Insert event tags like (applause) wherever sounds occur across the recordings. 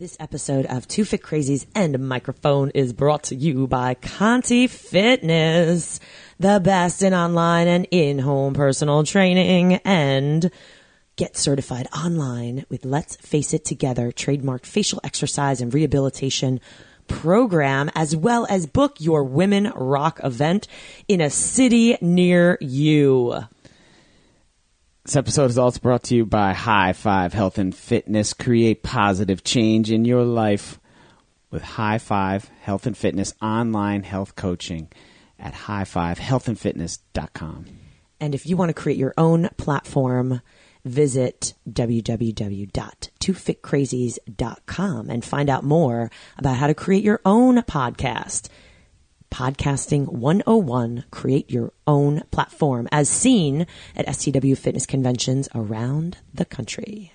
This episode of Two Fit Crazies and Microphone is brought to you by Conti Fitness, the best in online and in-home personal training and get certified online with Let's Face It Together trademarked facial exercise and rehabilitation program as well as book your Women Rock event in a city near you. This episode is also brought to you by High Five Health and Fitness. Create positive change in your life with High Five Health and Fitness online health coaching at highfivehealthandfitness.com. And if you want to create your own platform, visit www.twofitcrazies.com and find out more about how to create your own podcast. Podcasting 101, create your own platform as seen at SCW fitness conventions around the country.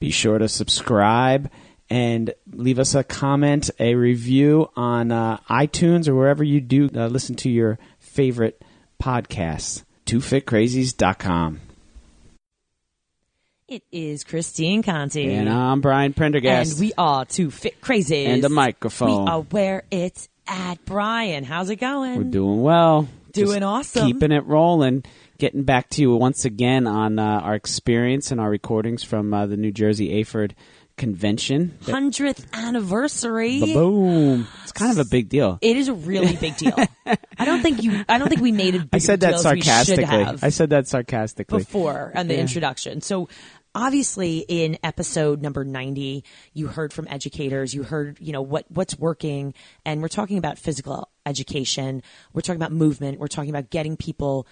Be sure to subscribe and leave us a comment, a review on uh, iTunes or wherever you do uh, listen to your favorite podcasts. TwoFitCrazies.com. It is Christine Conti. And I'm Brian Prendergast. And we are Two Fit Crazies. And the microphone. We are where it's at. Brian, how's it going? We're doing well. Doing Just awesome. Keeping it rolling. Getting back to you once again on uh, our experience and our recordings from uh, the New Jersey AHPERD convention. 100th anniversary. Boom! It's kind of a big deal. It is a really big deal. (laughs) I don't think you. I don't think we made it. I said that sarcastically. I said that sarcastically before on the Yeah. introduction. So obviously in episode number 90 you heard from educators you heard you know what what's working and we're talking about physical education we're talking about movement we're talking about getting people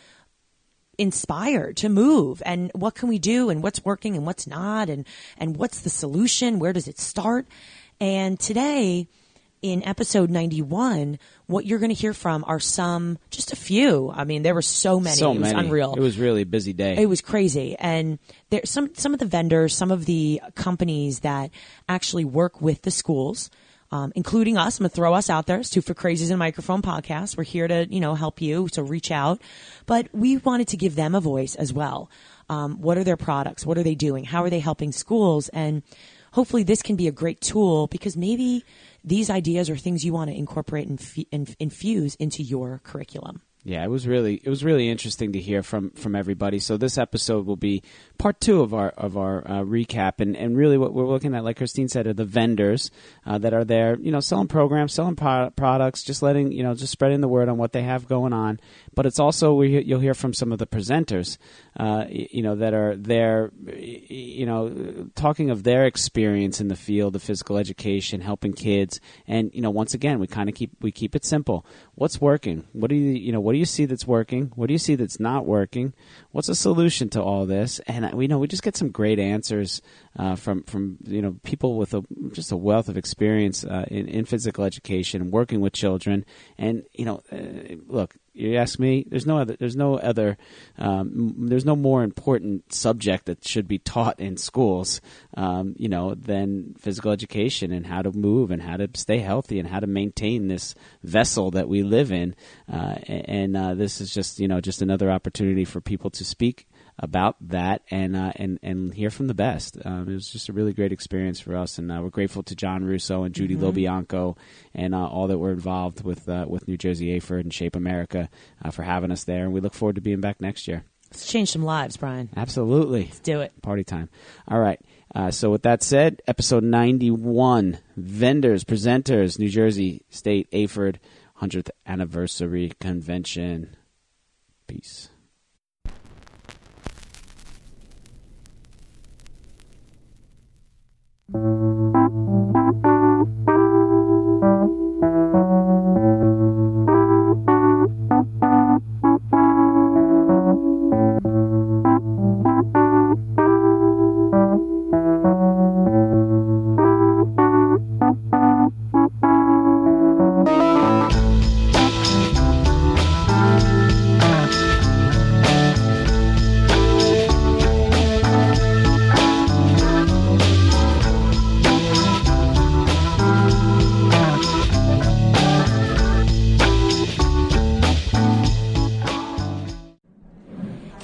inspired to move and what can we do and what's working and what's not and and what's the solution where does it start? And today in episode 91 what you're going to hear from are some just a few i mean there were so many so it was many. unreal It was really a busy day. it was crazy. And there some some of the vendors, some of the companies that actually work with the schools, um, including us. I'm gonna throw us out there. It's two fit crazies and microphone podcast. We're here to, you know, help you. So reach out. But we wanted to give them a voice as well. Um, what are their products? What are they doing? How are they helping schools? And hopefully this can be a great tool because maybe these ideas are things you want to incorporate and, f- and infuse into your curriculum. Yeah, it was really it was really interesting to hear from from everybody. So this episode will be part two of our of our uh, recap, and and really what we're looking at, like Christine said, are the vendors uh, that are there, you know, selling programs, selling pro- products, just letting you know, just spreading the word on what they have going on. But it's also we, you'll hear from some of the presenters, uh, you know, that are there, you know, talking of their experience in the field of physical education, helping kids, and you know, once again, we kind of keep we keep it simple. What's working? What do you you know? What do you see that's working? What do you see that's not working? What's a solution to all this? And uh, we know we just get some great answers uh, from from you know people with a just a wealth of experience uh, in, in physical education, working with children, and you know, uh, look. You ask me. There's no other. There's no other. Um, there's no more important subject that should be taught in schools, um, you know, than physical education and how to move and how to stay healthy and how to maintain this vessel that we live in. Uh, and uh, this is just you know just another opportunity for people to speak about that and uh, and and hear from the best. Um, it was just a really great experience for us, and uh, we're grateful to John Russo and Judy Lobianco and uh, all that were involved with uh, with New Jersey AHPERD and Shape America uh, for having us there. And we look forward to being back next year. Let's change some lives, Brian. Absolutely, Let's do it. party time. All right. Uh, so with that said, episode ninety one, vendors, presenters, New Jersey State AHPERD hundredth anniversary convention. Peace.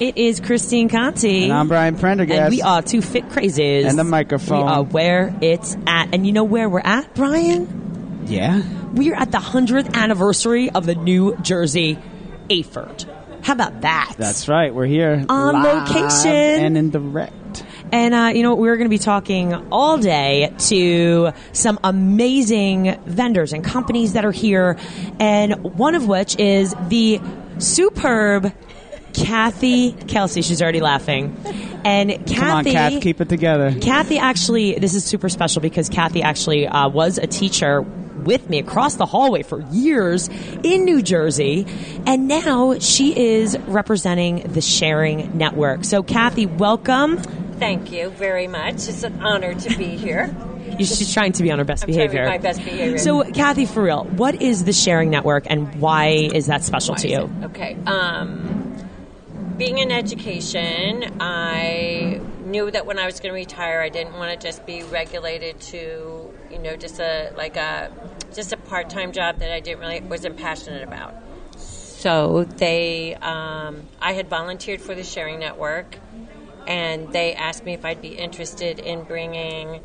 It is Christine Conti. And I'm Brian Prendergast. And we are two fit crazies. And the microphone. We are where it's at. And you know where we're at, Brian? Yeah. We are at the 100th anniversary of the New Jersey AHPERD. How about that? That's right. We're here On location. and in direct. And uh, you know, we're going to be talking all day to some amazing vendors and companies that are here, and one of which is the superb Kathy Kelsey. She's already laughing, and Kathy. Come on, Kath, keep it together. Kathy actually, this is super special because Kathy actually uh, was a teacher with me across the hallway for years in New Jersey, and now she is representing the Sharing Network. So, Kathy, welcome. Thank you very much. It's an honor to be here. (laughs) She's trying to be on her best I'm trying to be behavior. my best behavior. So, Kathy, for real, what is the Sharing Network, and why is that special to you? Okay. Um, being in education, I knew that when I was going to retire, I didn't want to just be regulated to, you know, just a like a just a part-time job that I didn't really wasn't passionate about. So they, um, I had volunteered for the Sharing Network, and they asked me if I'd be interested in bringing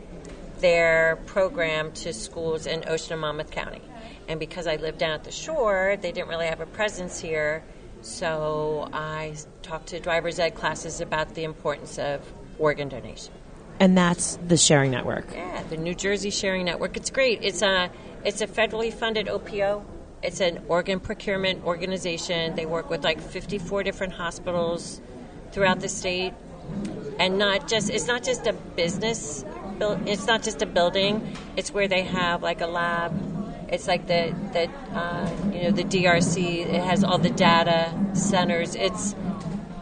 their program to schools in Ocean and Monmouth County. And because I lived down at the shore, they didn't really have a presence here. So I talked to driver's ed classes about the importance of organ donation. And that's the Sharing Network. Yeah, the New Jersey Sharing Network. It's great. It's a it's a federally funded OPO. It's an organ procurement organization. They work with like 54 different hospitals throughout the state, and not just it's not just a business. It's not just a building. It's where they have like a lab. It's like the the uh, you know the DRC. It has all the data centers. It's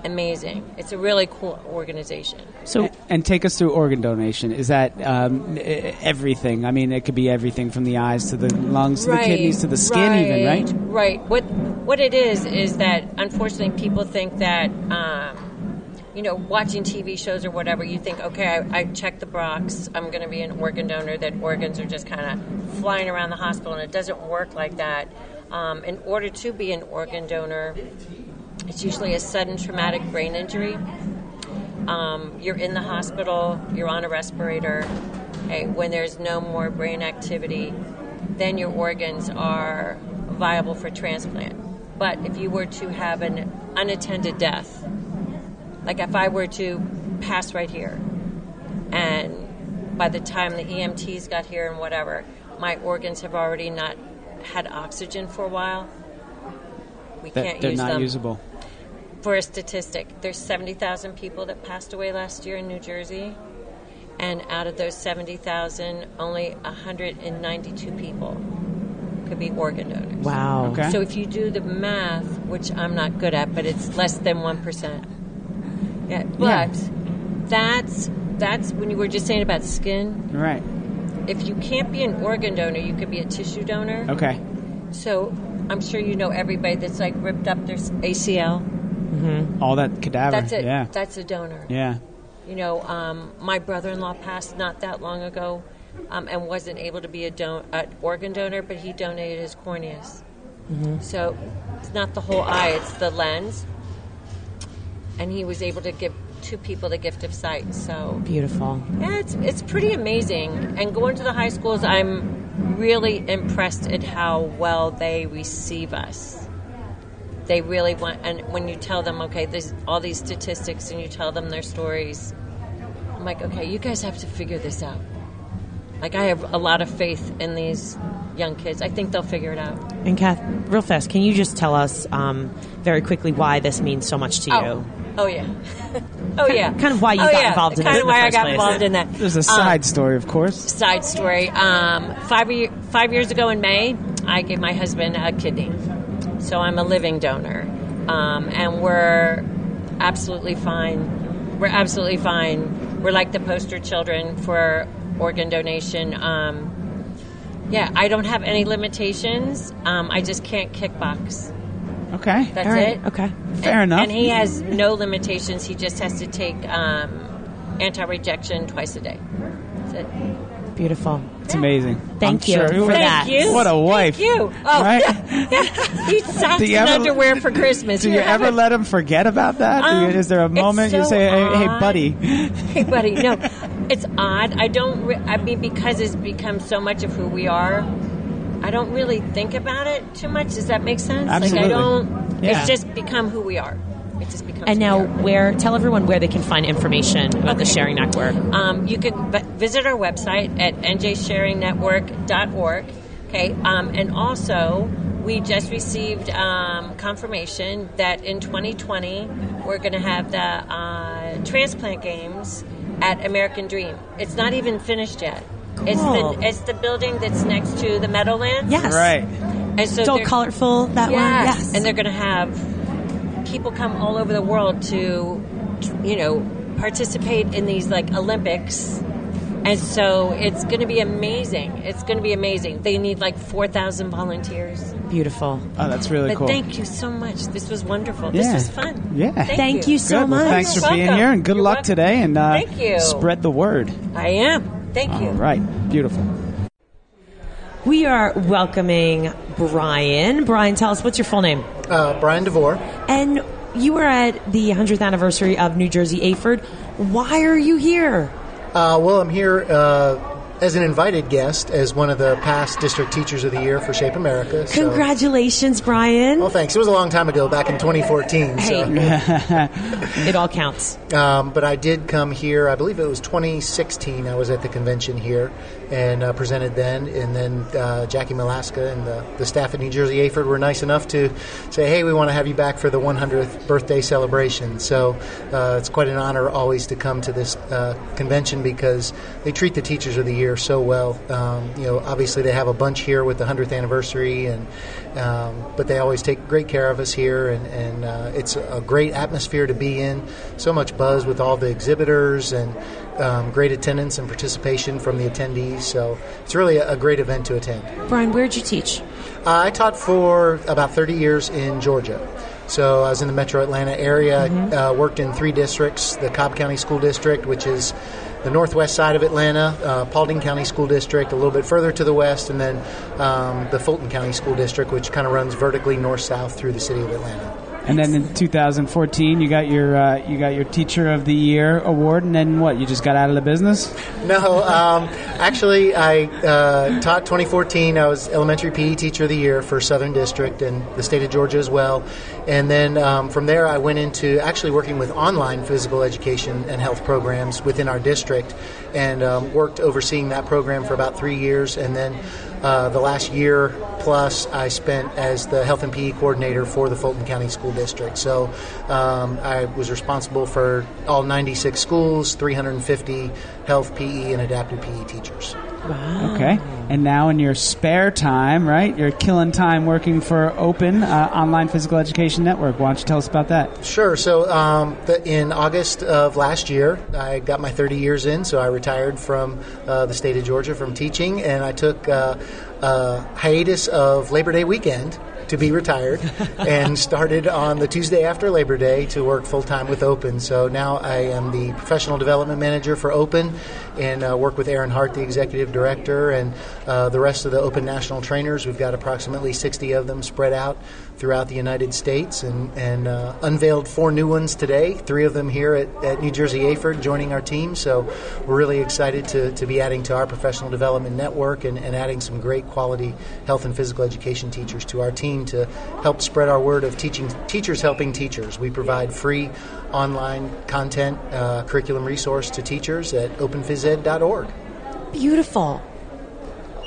amazing. It's a really cool organization. So, And take us through organ donation. Is that um, everything? I mean, it could be everything from the eyes to the lungs to the kidneys to the skin, even, right? Right. What what it is is that unfortunately people think that um, you know watching TV shows or whatever you think okay I, I checked the box I'm going to be an organ donor that organs are just kind of flying around the hospital and it doesn't work like that. Um, in order to be an organ donor, it's usually a sudden traumatic brain injury. Um, you're in the hospital, you're on a respirator. Okay, when there's no more brain activity, then your organs are viable for transplant. But if you were to have an unattended death, like if I were to pass right here, and by the time the EMTs got here and whatever, my organs have already not had oxygen for a while. We That can't they're use not them usable. for a statistic, there's 70,000 people that passed away last year in New Jersey, and out of those 70,000, only 192 people could be organ donors. wow. Okay. So if you do the math, which I'm not good at, but it's less than one percent. Yeah, but that's that's when you were just saying about skin. Right. If you can't be an organ donor, you could be a tissue donor. Okay. So I'm sure you know everybody that's like ripped up their ACL. All that cadaver. That's it. Yeah. That's a donor. yeah. You know, um, my brother-in-law passed not that long ago, um, and wasn't able to be a don- an organ donor, but he donated his corneas. So it's not the whole eye; it's the lens. And he was able to give two people the gift of sight. So Beautiful. yeah, it's it's pretty amazing. And going to the high schools, I'm really impressed at how well they receive us. They really want, and when you tell them, okay, there's all these statistics, and you tell them their stories, I'm like, okay, you guys have to figure this out. Like, I have a lot of faith in these young kids. I think they'll figure it out. And Kath, real fast, can you just tell us um, very quickly why this means so much to you? Oh, (laughs) oh yeah, oh yeah. kind of why you oh, got yeah. involved in kind of why I got place. involved in that. There's a Um, side story, of course. side story. Um, five, ye- five years ago in May, I gave my husband a kidney. So I'm a living donor. Um, and we're absolutely fine. We're absolutely fine. We're like the poster children for organ donation. Um, yeah, I don't have any limitations. Um, I just can't kickbox. Okay. That's All right. it. Okay. Fair and, enough. And he has no limitations. He just has to take um, anti-rejection twice a day. That's it. Beautiful. It's amazing. Thank I'm you sure. for What- that. You. What a wife. Thank you. Oh, Right? He (laughs) socks Do you and ever- underwear for Christmas. Do you Here, have ever it. let him forget about that? Do you- Um, is there a it's moment you say, hey, hey, buddy? Hey, buddy. No, (laughs) it's odd. I don't. Re- I mean, because it's become so much of who we are. I don't really think about it too much. Does that make sense? Absolutely. Like I don't. Yeah. It's just become who we are. It just becomes. And who now, we are. where tell everyone where they can find information about the Sharing Network. Um, you can v- visit our website at njsharingnetwork.org. Okay, um, and also we just received um, confirmation that in 2020 we're going to have the uh, transplant games at American Dream. It's not even finished yet. It's Cool. the it's the building that's next to the Meadowlands. Yes. Right. and so Still they're- colorful that one. Yes. Yes. And they're going to have people come all over the world to, you know, participate in these like Olympics. And so it's going to be amazing. It's going to be amazing. They need like 4,000 volunteers. beautiful. Oh, that's really But cool. thank you so much. This was wonderful. Yeah. This was fun. Yeah. Thank, Thank you so Good. Well, much. thanks for You're being welcome. here, and good You're luck welcome. today. And uh, Thank you. spread the word. I am. Thank you. All right. Beautiful. We are welcoming Brian. Brian, tell us what's your full name? Uh, Brian DeVore. And you were at the 100th anniversary of New Jersey AHPERD. Why are you here? Uh, well, I'm here uh, as an invited guest as one of the past district teachers of the year for Shape America. so- Congratulations, Brian. Well, thanks. It was a long time ago, back in 2014. Hey, (laughs) it all counts. Um, but I did come here. I believe it was 2016. I was at the convention here and uh, presented then. And then uh, Jackie Malaska and the, the staff at New Jersey AHPERD were nice enough to say, "Hey, we want to have you back for the 100th birthday celebration." So uh, it's quite an honor always to come to this uh, convention because they treat the teachers of the year so well. Um, you know, obviously they have a bunch here with the 100th anniversary, and um, but they always take great care of us here, and, and uh, it's a great atmosphere to be in. So much buzz with all the exhibitors and um, great attendance and participation from the attendees. So it's really a, a great event to attend. Brian, where'd you teach? Uh, I taught for about 30 years in Georgia. So I was in the metro Atlanta area, uh, worked in three districts the Cobb County School District, which is the northwest side of Atlanta, uh, Paulding County School District, a little bit further to the west, and then um, the Fulton County School District, which kind of runs vertically north south through the city of Atlanta. And then in 2014, you got your uh, you got your Teacher of the Year award, and then what? You just got out of the business? No, um, actually, I uh, taught 2014. I was elementary PE teacher of the year for Southern District and the state of Georgia as well. And then um, from there, I went into actually working with online physical education and health programs within our district, and um, worked overseeing that program for about three years. And then uh, the last year plus, I spent as the health and PE coordinator for the Fulton County School District. So um, I was responsible for all 96 schools, 350 health, PE, and adaptive PE teachers. Okay. And now in your spare time, right? You're killing time working for Open uh, Online Physical Education Network. Why don't you tell us about that? Sure. So, um, the, in August of last year, I got my 30 years in, so I retired from uh, the state of Georgia from teaching, and I took uh, a hiatus of Labor Day weekend to be retired and (laughs) started on the Tuesday after Labor Day to work full time with Open. So now I am the professional development manager for Open and uh, work with Aaron Hart, the executive director, and uh, the rest of the Open national trainers. We've got approximately 60 of them spread out throughout the United States and, and uh, unveiled four new ones today, three of them here at, at New Jersey AHPERD joining our team. So we're really excited to, to be adding to our professional development network and, and adding some great quality health and physical education teachers to our team to help spread our word of teaching teachers helping teachers. We provide free online content uh, curriculum resource to teachers at openphysed.org. Beautiful.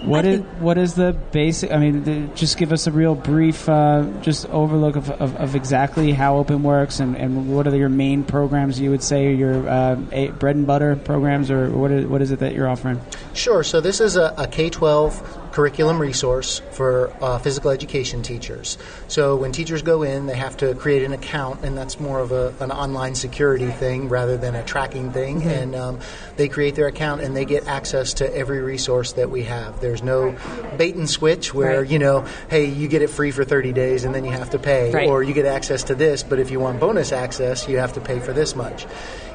What is what is the basic? I mean, the, just give us a real brief, uh, just overlook of, of, of exactly how Open works and, and what are your main programs. You would say your uh, bread and butter programs, or what is, what is it that you're offering? Sure. So this is a, a K 12 curriculum resource for uh, physical education teachers. So when teachers go in, they have to create an account, and that's more of a, an online security thing rather than a tracking thing. And um, they create their account and they get access to every resource that we have. There's no bait and switch where, Right. you know, hey, you get it free for 30 days and then you have to pay, Right. or you get access to this, but if you want bonus access, you have to pay for this much.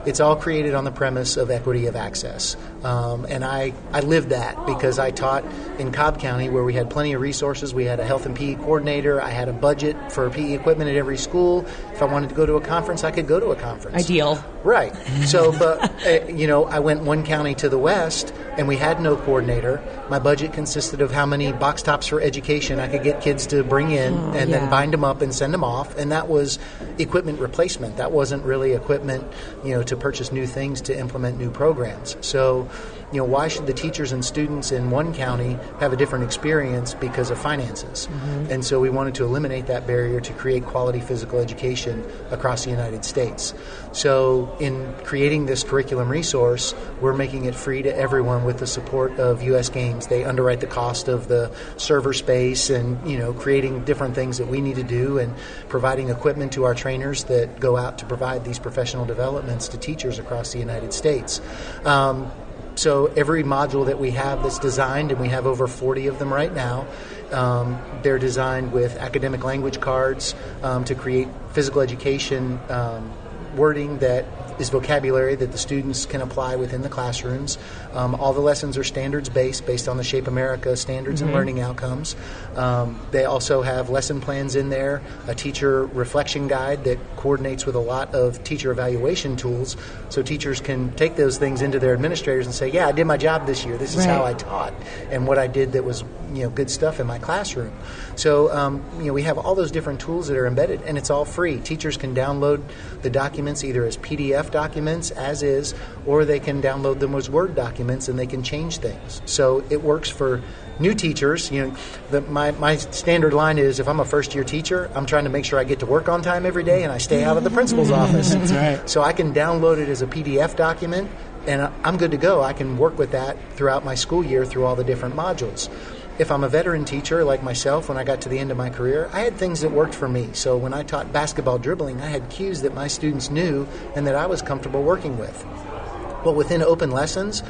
It's all created on the premise of equity of access. Um, and I, I lived that because I taught in Cobb County where we had plenty of resources. We had a health and PE coordinator. I had a budget for PE equipment at every school. If I wanted to go to a conference, I could go to a conference. Ideal. Right. So, but, uh, you know, I went one county to the west and we had no coordinator. My budget consisted of how many box tops for education I could get kids to bring in Oh, and yeah. then bind them up and send them off. And that was equipment replacement. That wasn't really equipment, you know, to purchase new things to implement new programs. So, you know, why should the teachers and students in one county have a different experience because of finances? And so we wanted to eliminate that barrier to create quality physical education across the United States. So, in creating this curriculum resource, we're making it free to everyone with the support of U.S. Games. They underwrite the cost of the server space and, you know, creating different things that we need to do and providing equipment to our trainers that go out to provide these professional developments to teachers across the United States. Um, so every module that we have that's designed, and we have over 40 of them right now, um, they're designed with academic language cards um, to create physical education um, wording that is vocabulary that the students can apply within the classrooms. Um, all the lessons are standards based, based on the Shape America standards and learning outcomes. Um, they also have lesson plans in there, a teacher reflection guide that coordinates with a lot of teacher evaluation tools, so teachers can take those things into their administrators and say, "Yeah, I did my job this year. This is how I taught, and what I did that was you know good stuff in my classroom." So um, you know we have all those different tools that are embedded, and it's all free. Teachers can download the documents either as PDF documents, as is, or they can download them as Word documents, and they can change things. So it works for new teachers. You know, the, my my standard line is if I'm a first year teacher, I'm trying to make sure I get to work on time every day, and I stay out of the principal's (laughs) office. That's right. So I can download it as a PDF document, and I'm good to go. I can work with that throughout my school year through all the different modules. If I'm a veteran teacher like myself, when I got to the end of my career, I had things that worked for me. So when I taught basketball dribbling, I had cues that my students knew and that I was comfortable working with. Well, within open lessons,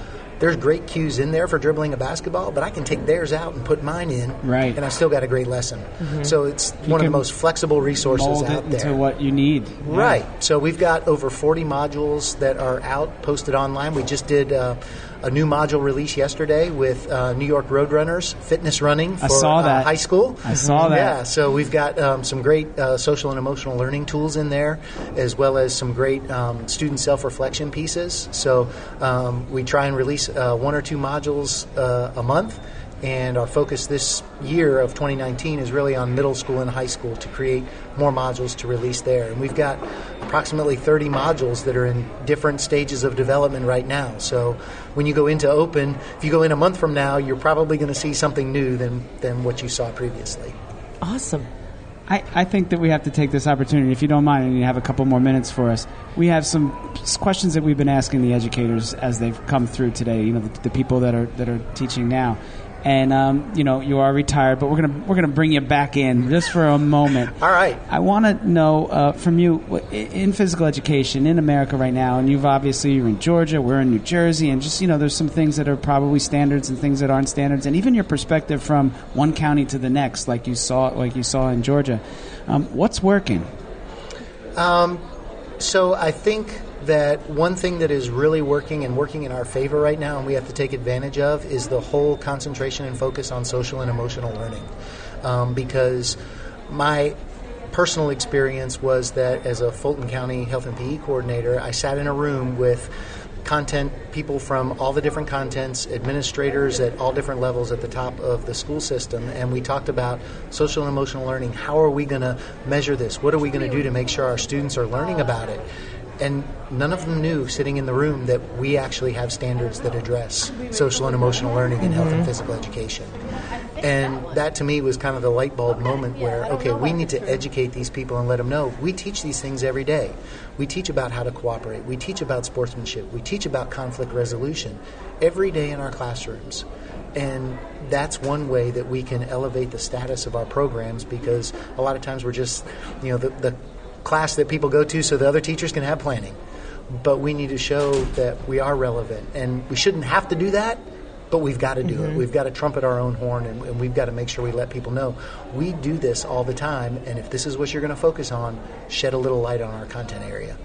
there's great cues in there for dribbling a basketball, but I can take theirs out and put mine in, Right. and I still got a great lesson. So it's one of the most flexible resources Mold it out there. into what you need. Yeah. Right. So we've got over 40 modules that are out, posted online. We just did uh, a new module release yesterday with uh, New York Roadrunners fitness running for I saw uh, high school. I saw that. Yeah. So we've got um, some great uh, social and emotional learning tools in there, as well as some great um, student self-reflection pieces. So um, we try and release uh, one or two modules uh, a month. And our focus this year of 2019 is really on middle school and high school to create more modules to release there. And we've got approximately 30 modules that are in different stages of development right now. So when you go into open, if you go in a month from now, you're probably going to see something new than, than what you saw previously. Awesome. I, I think that we have to take this opportunity, if you don't mind, and you have a couple more minutes for us. We have some questions that we've been asking the educators as they've come through today. You know, the, the people that are that are teaching now, and um, you know, you are retired, but we're gonna we're gonna bring you back in just for a moment. (laughs) All right. I want to know uh, from you in physical education in America right now, and you've obviously you're in Georgia, we're in New Jersey, and just you know, there's some things that are probably standards and things that aren't standards, and even your perspective from one county to the next, like you saw like you saw in Georgia. Um, what's working? So I think that one thing that is really working and working in our favor right now, and we have to take advantage of, is the whole concentration and focus on social and emotional learning. Um, because my personal experience was that as a Fulton County Health and PE coordinator, I sat in a room with content people from all the different contents, administrators at all different levels at the top of the school system, and we talked about social and emotional learning. How are we going to measure this? What are we going to do to make sure our students are learning about it? And none of them knew, sitting in the room, that we actually have standards that address social and emotional learning in health and mm-hmm. physical education. And that to me was kind of the light bulb moment where, okay, we need to educate these people and let them know we teach these things every day. We teach about how to cooperate, we teach about sportsmanship, we teach about conflict resolution every day in our classrooms. And that's one way that we can elevate the status of our programs because a lot of times we're just, you know, the, the class that people go to so the other teachers can have planning. But we need to show that we are relevant. And we shouldn't have to do that, but we've got to do it. Mm-hmm. We've got to trumpet our own horn and, and we've got to make sure we let people know we do this all the time. And if this is what you're going to focus on, shed a little light on our content area.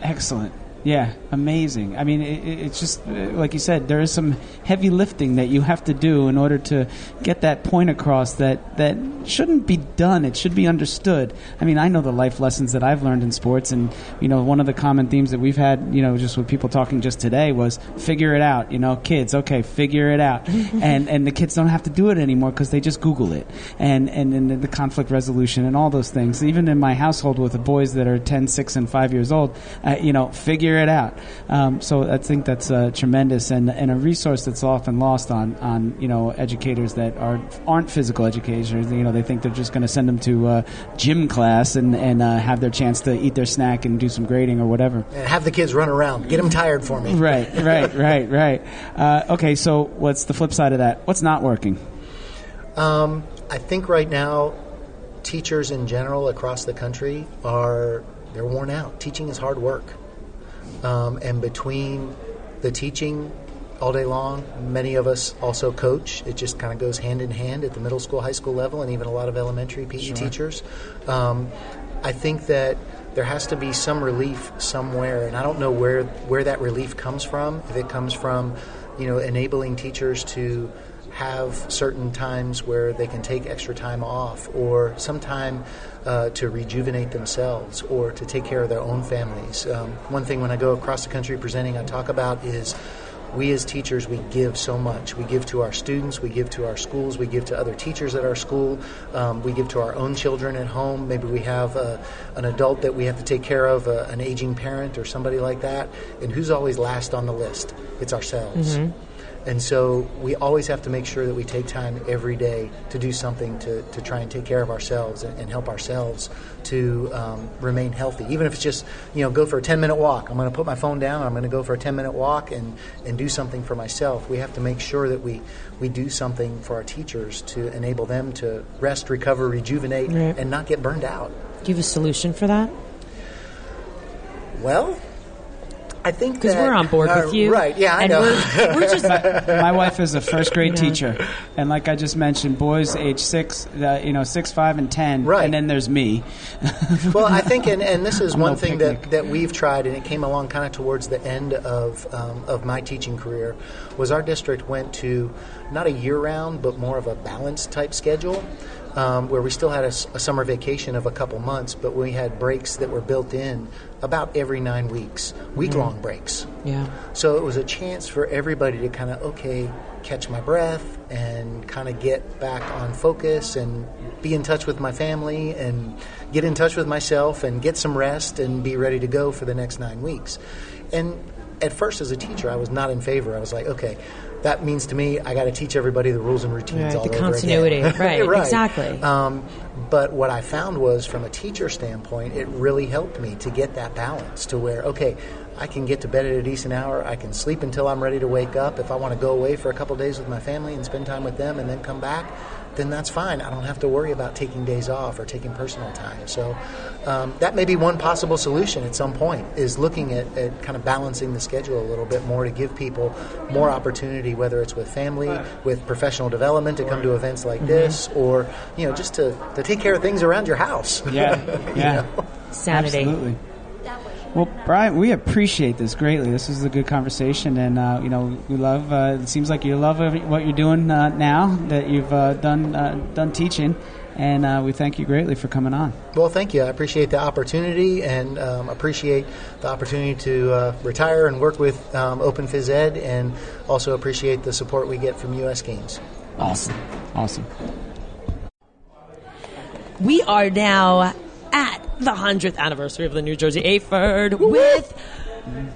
Excellent. Yeah, amazing. I mean, it, it's just uh, like you said. There is some heavy lifting that you have to do in order to get that point across that that shouldn't be done. It should be understood. I mean, I know the life lessons that I've learned in sports, and you know, one of the common themes that we've had, you know, just with people talking just today was figure it out. You know, kids, okay, figure it out, (laughs) and and the kids don't have to do it anymore because they just Google it, and and then the conflict resolution and all those things. Even in my household with the boys that are 10, 6, and five years old, uh, you know, figure it out. Um, so I think that's uh, tremendous and, and a resource that's often lost on, on you know educators that are aren't physical educators. You know, they think they're just going to send them to uh, gym class and and uh, have their chance to eat their snack and do some grading or whatever. And have the kids run around, get them tired for me. Right, right, right, right. Uh, okay, so what's the flip side of that? What's not working? Um, I think right now, teachers in general across the country are they're worn out. Teaching is hard work, um, and between the teaching all day long, many of us also coach. It just kind of goes hand in hand at the middle school, high school level, and even a lot of elementary PE Sure. teachers. Um, I think that there has to be some relief somewhere, and I don't know where where that relief comes from. If it comes from, you know, enabling teachers to have certain times where they can take extra time off, or some time uh, to rejuvenate themselves, or to take care of their own families. Um, one thing when I go across the country presenting, I talk about is we as teachers we give so much. We give to our students we give to our schools we give to other teachers at our school um, we give to our own children at home. Maybe we have uh, an adult that we have to take care of uh, an aging parent or somebody like that and who's always last on the list? It's ourselves and so we always have to make sure that we take time every day to do something to, to try and take care of ourselves and, and help ourselves to um, remain healthy. Even if it's just, you know, go for a 10 minute walk. I'm going to put my phone down. I'm going to go for a 10 minute walk and, and do something for myself. We have to make sure that we, we do something for our teachers to enable them to rest, recover, rejuvenate, Right. and not get burned out. Do you have a solution for that? Well, I think Because we're on board uh, with you, Right, yeah, I and know. We're, we're just (laughs) My wife is a first grade Yeah. teacher, and like I just mentioned, boys age six, uh, you know, six, five, and ten, Right. and then there's me. (laughs) well, I think, and, and this is (laughs) I'm one no thing picnic. that, that we've tried, and it came along kind of towards the end of um, of my teaching career, was our district went to not a year round, but more of a balanced type schedule. Um, where we still had a summer vacation of a couple months, but we had breaks that were built in about every nine weeks, week long breaks. yeah. So it was a chance for everybody to kind of, okay, catch my breath and kind of get back on focus and be in touch with my family and get in touch with myself and get some rest and be ready to go for the next nine weeks. And at first, as a teacher, I was not in favor. I was like, okay, that means to me I got to teach everybody the rules and routines Right, all the continuity. (laughs) again. Right, exactly. Um, but what I found was, from a teacher standpoint, it really helped me to get that balance to where, okay, I can get to bed at a decent hour. I can sleep until I'm ready to wake up. If I want to go away for a couple days with my family and spend time with them and then come back, then that's fine. I don't have to worry about taking days off or taking personal time. So um, that may be one possible solution at some point is looking at, at kind of balancing the schedule a little bit more to give people more opportunity, whether it's with family, with professional development to come to events like this, or you know just to, to take care of things around your house. Yeah, (laughs) yeah, Sanity. absolutely. Well, Brian, we appreciate this greatly. This is a good conversation, and uh, you know we love. Uh, it seems like you love what you're doing uh, now that you've uh, done uh, done teaching, and uh, we thank you greatly for coming on. Well, thank you. I appreciate the opportunity and um, appreciate the opportunity to uh, retire and work with um, Open Phys Ed, and also appreciate the support we get from U.S. Games. Awesome, awesome. We are now at the 100th anniversary of the New Jersey AHPERD with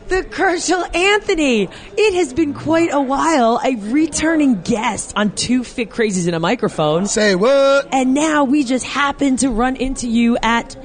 the Kershaw Anthony. It has been quite a while, a returning guest on Two Fit Crazies in a Microphone. Say what? And now we just happen to run into you at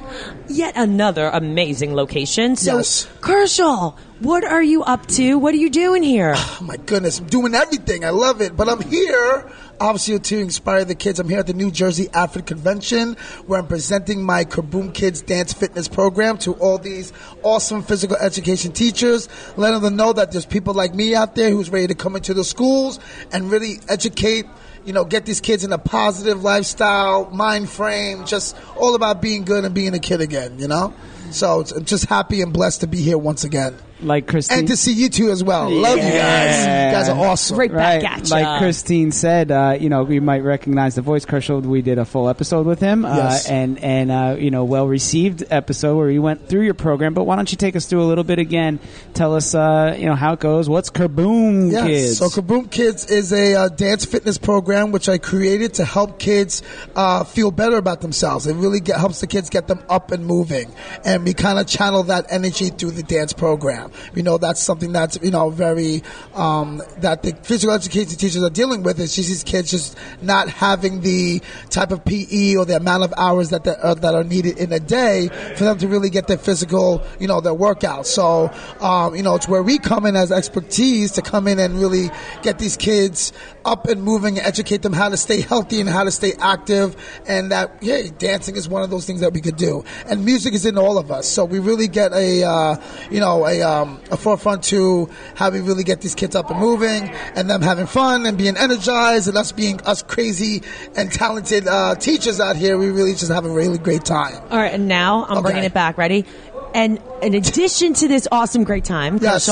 yet another amazing location. So, Yes. Kershaw, what are you up to? What are you doing here? Oh (sighs) my goodness, I'm doing everything. I love it. But I'm here, obviously, to inspire the kids. I'm here at the New Jersey Athlete Convention where I'm presenting my Kerboom Kidz Dance Fitness program to all these awesome physical education teachers, letting them know that there's people like me out there who's ready to come into the schools and really educate. You know, get these kids in a positive lifestyle, mind frame, just all about being good and being a kid again, you know? So I'm just happy and blessed to be here once again. Like Christine. And to see you two as well. Love you guys. You guys are awesome. Right back Right, at ya. like Christine said, uh, you know, we might recognize the voice. Kershaw, we did a full episode with him, Yes. uh, and and uh, you know, well received episode where he went through your program. But why don't you take us through a little bit again? Tell us, uh, you know, how it goes. What's Kerboom Yes. Kidz? So Kerboom Kidz is a uh, dance fitness program which I created to help kids uh, feel better about themselves. It really get, helps the kids get them up and moving, and we kind of channel that energy through the dance program. You know, that's something that's you know very um, that the physical education teachers are dealing with is just these kids just not having the type of PE or the amount of hours that the, uh, that are needed in a day for them to really get their physical, you know, their workout. So, um, you know, it's where we come in as expertise to come in and really get these kids up and moving, educate them how to stay healthy and how to stay active, and that hey, dancing is one of those things that we could do, and music is in all of us. So we really get a, uh, you know, a, um, a forefront to how we really get these kids up and moving, and them having fun and being energized, and us being us crazy and talented uh, teachers out here. We really just have a really great time. All right, and now I'm Okay. bringing it back. Ready? And in addition to this awesome, great time, Yes.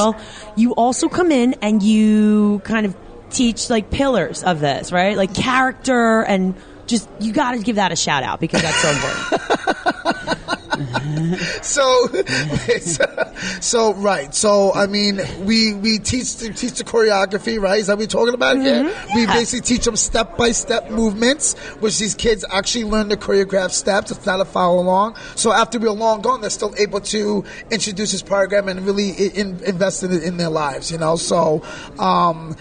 You also come in and you kind of teach like pillars of this, right? Like character and just you got to give that a shout out because that's so (laughs) important. So, so right. So I mean, we we teach the, teach the choreography, right? Is that we're talking about here? We Yeah. basically teach them step by step movements, which these kids actually learn the choreographed steps. It's not a follow along. So after we're long gone, they're still able to introduce this program and really in, invest in it in their lives. You know, so. Um,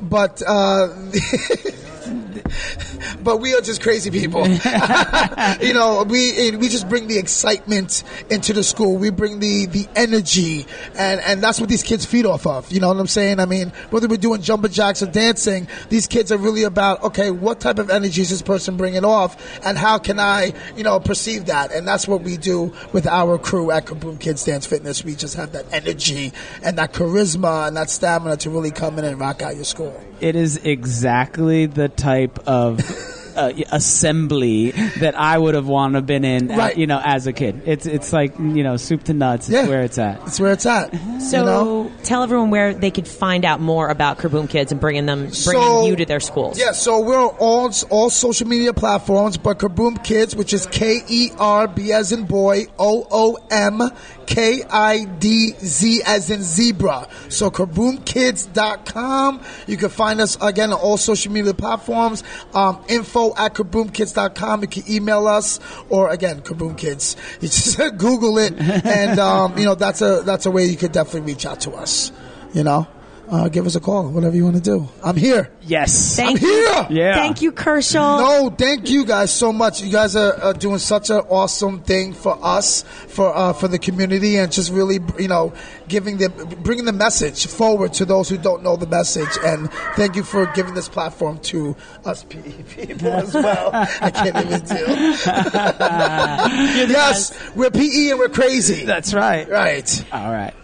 but uh, (laughs) (laughs) but we are just crazy people. (laughs) you know, we we just bring the excitement into the school. We bring the the energy, and and that's what these kids feed off of. You know what I'm saying? I mean, whether we're doing jumper jacks or dancing, these kids are really about okay, what type of energy is this person bringing off, and how can I, you know, perceive that? And that's what we do with our crew at Kerboom Kidz Dance Fitness. We just have that energy and that charisma and that stamina to really come in and rock out your school. It is exactly the type of (laughs) uh, assembly that I would have wanted to been in, uh, Right. you know, as a kid. It's it's like you know, soup to nuts. It's Yeah. where it's at. That's where it's at. So you know? tell everyone where they could find out more about Kerboom Kidz and bringing them, bringing So- you to their schools. Yeah, so we're on all, all social media platforms, but Kerboom Kidz, which is K E R B as in boy, O O M K I D Z as in zebra. So kerboomkidz.com. You can find us again on all social media platforms. Um, info at kerboomkidz.com. You can email us or again, Kerboom Kidz. (laughs) You just Google it and, um, you know, that's a, that's a way you could definitely reach out to us, you know? Uh, give us a call, whatever you want to do. I'm here. Yes. Thank I'm you. here. Yeah. Thank you, Kershaw. No, thank you guys so much. You guys are, are doing such an awesome thing for us, for uh, for the community, and just really, you know, giving the bringing the message forward to those who don't know the message. And thank you for giving this platform to us PE people as well. I can't even do. (laughs) yes, we're PE and we're crazy. That's right. Right. All right.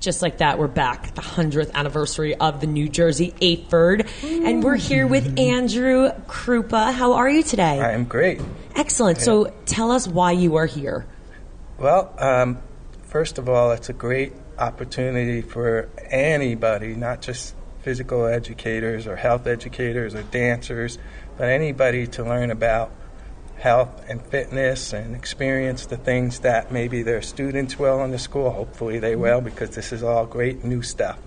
Just like that, we're back. The 100th anniversary of the New Jersey AHPERD. And we're here with Andrew Krupa. How are you today? I am great. Excellent. So tell us why you are here. Well, um, first of all, it's a great opportunity for anybody, not just physical educators or health educators or dancers, but anybody to learn about health and fitness and experience the things that maybe their students will in the school. Hopefully, they mm-hmm. will, because this is all great new stuff.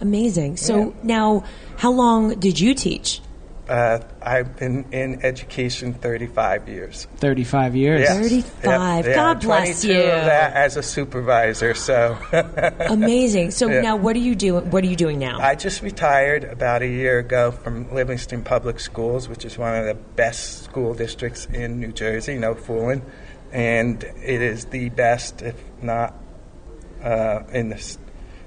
Amazing. So Yeah. now, how long did you teach? Uh, I've been in education 35 years. Thirty-five years. Yes. 35. Yep. God bless 22 you. Of that as a supervisor, so. (laughs) Amazing. So Yeah. now, what are you doing? What are you doing now? I just retired about a year ago from Livingston Public Schools, which is one of the best school districts in New Jersey, no fooling. And it is the best, if not uh, in, the,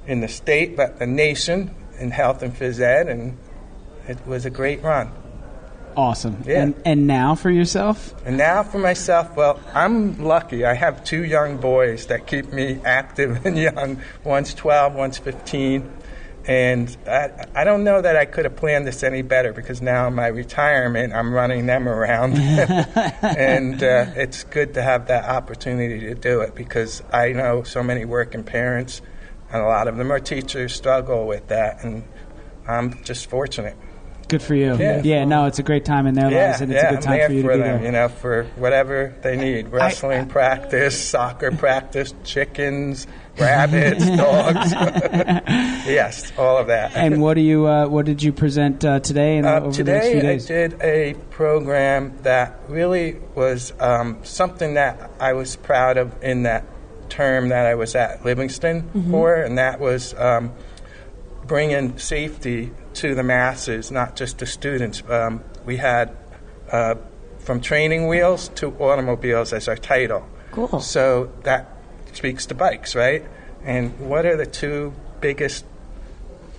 in the state, but the nation in health and phys ed. And it was a great run. Awesome. Yeah. And and now for yourself. And now for myself, well, I'm lucky. I have two young boys that keep me active and (laughs) young. One's 12, one's 15. And I, I don't know that I could have planned this any better because now in my retirement, I'm running them around. (laughs) and uh, it's good to have that opportunity to do it because I know so many working parents, and a lot of them are teachers, struggle with that. And I'm just fortunate. Good for you. Yeah. Yeah, no, it's a great time in their Yeah, lives, and it's yeah, a good time for you to for be them, there. you know, for whatever they need. Wrestling practice, soccer practice, chickens, (laughs) rabbits, dogs. (laughs) yes, all of that. And what do you? Uh, what did you present uh, today and Uh, over the next few today I did a program that really was um, something that I was proud of in that term that I was at Livingston for, and that was um, bringing safety to the masses, not just to students. Um, we had uh, from training wheels to automobiles as our title. Cool. So that speaks to bikes, right? And what are the two biggest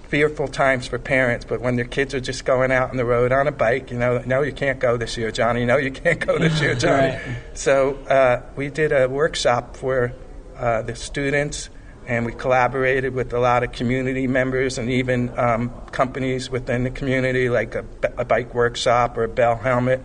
fearful times for parents, but when their kids are just going out on the road on a bike, you know, no, you can't go this year, Johnny. No, you can't go this year, (laughs) Johnny. Right. So uh, we did a workshop for uh, the students, and we collaborated with a lot of community members and even um, companies within the community, like a, a bike workshop or a Bell Helmet.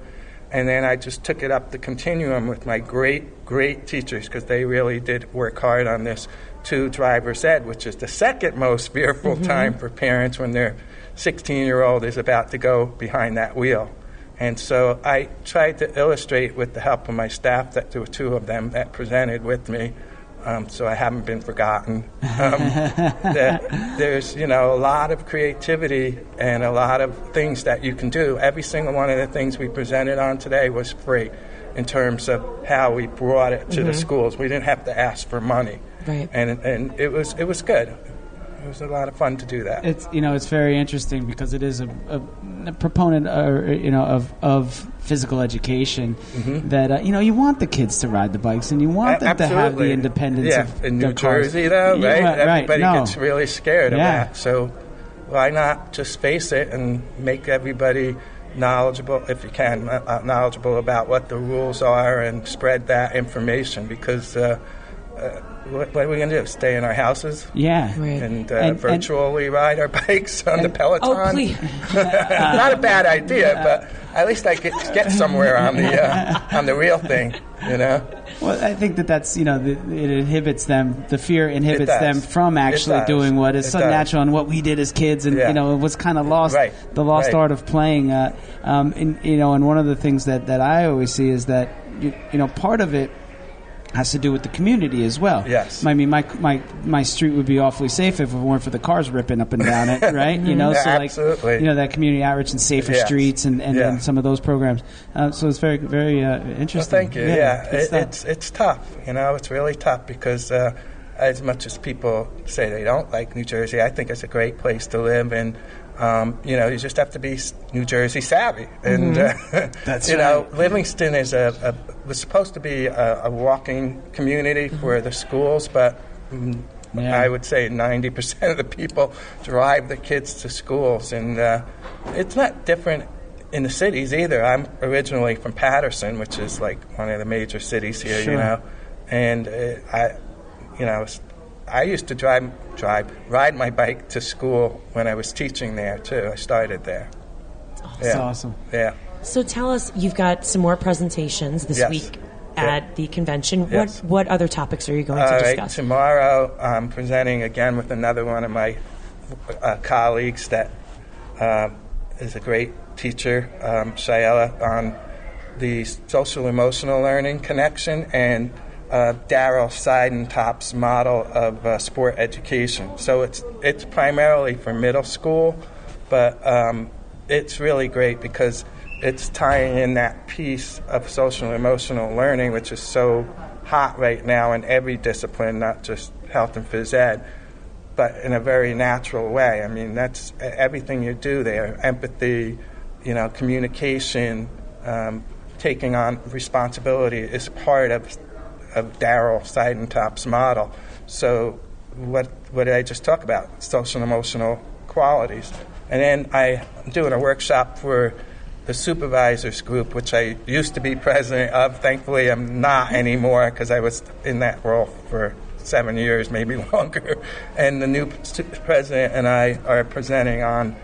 And then I just took it up the continuum with my great, great teachers because they really did work hard on this to driver's ed, which is the second most fearful time for parents when their 16 year old is about to go behind that wheel. And so I tried to illustrate with the help of my staff, that there were two of them that presented with me, um, so I haven't been forgotten. Um, that there's, you know, a lot of creativity and a lot of things that you can do. Every single one of the things we presented on today was free in terms of how we brought it to the schools. We didn't have to ask for money. Right. And, and it, was, it was good. It was a lot of fun to do that. It's you know it's very interesting because it is a, a, a proponent or you know of of physical education that uh, you know you want the kids to ride the bikes and you want Mm-hmm. Them to have the independence yeah. of in New cars. Jersey, though, Yeah, right? right, Everybody no. gets really scared of that. So why not just face it and make everybody knowledgeable, if you can, uh, uh, knowledgeable about what the rules are and spread that information because. Uh, uh, what, what are we going to do? Stay in our houses yeah Right. and, uh, And- and- virtually ride our (laughs) bikes on the Peloton? Oh, please. (laughs) Not a bad idea, (laughs) but at least I could get somewhere on the uh, on the real thing, you know. Well, I think that that's you know the, it inhibits them. The fear inhibits them from actually doing what is It so does. natural and what we did as kids, and Yeah. you know it was kind of lost Right. the lost Right. art of playing. Uh, um, and you know, and one of the things that that I always see is that you, you know part of it has to do with the community as well. Yes. I mean, my my my street would be awfully safe if it weren't for the cars ripping up and down it, (laughs) right? You know, Yeah, so like absolutely. you know that community outreach and safer Yes. streets and, and, Yeah. and some of those programs. Uh, so it's very very uh, Well, interesting. thank you. Yeah, good It, it's it's tough. You know, it's really tough because uh, as much as people say they don't like New Jersey, I think it's a great place to live, and um, you know, you just have to be New Jersey savvy. And uh, (laughs) That's you know. Livingston is a, a was supposed to be a, a walking community for the schools, but. mm, Yeah. I would say 90% of the people drive their kids to schools, and uh, it's not different in the cities either. I'm originally from Paterson, which is like one of the major cities here, Sure. you know, and uh, I, you know, I used to drive, drive, ride my bike to school when I was teaching there too. I started there. That's Yeah. awesome. Yeah. So tell us, you've got some more presentations this Yes. week Yeah. at the convention. Yes. What what other topics are you going All to right. discuss? Tomorrow, I'm presenting again with another one of my uh, colleagues that uh, is a great teacher, um, Shayela, on the social emotional learning connection and uh, Daryl Siedentop's model of uh, sport education. So it's it's primarily for middle school, but um, it's really great because it's tying in that piece of social emotional learning, which is so hot right now in every discipline, not just health and phys ed, but in a very natural way. I mean, that's everything you do there empathy, you know, communication, um, taking on responsibility is part of, of Daryl Siedentop's model. So, what, what did I just talk about? Social and emotional qualities. And then I'm doing a workshop for the supervisors group, which I used to be president of. Thankfully, I'm not anymore because I was in that role for seven years, maybe (laughs) longer. And the new president and I are presenting on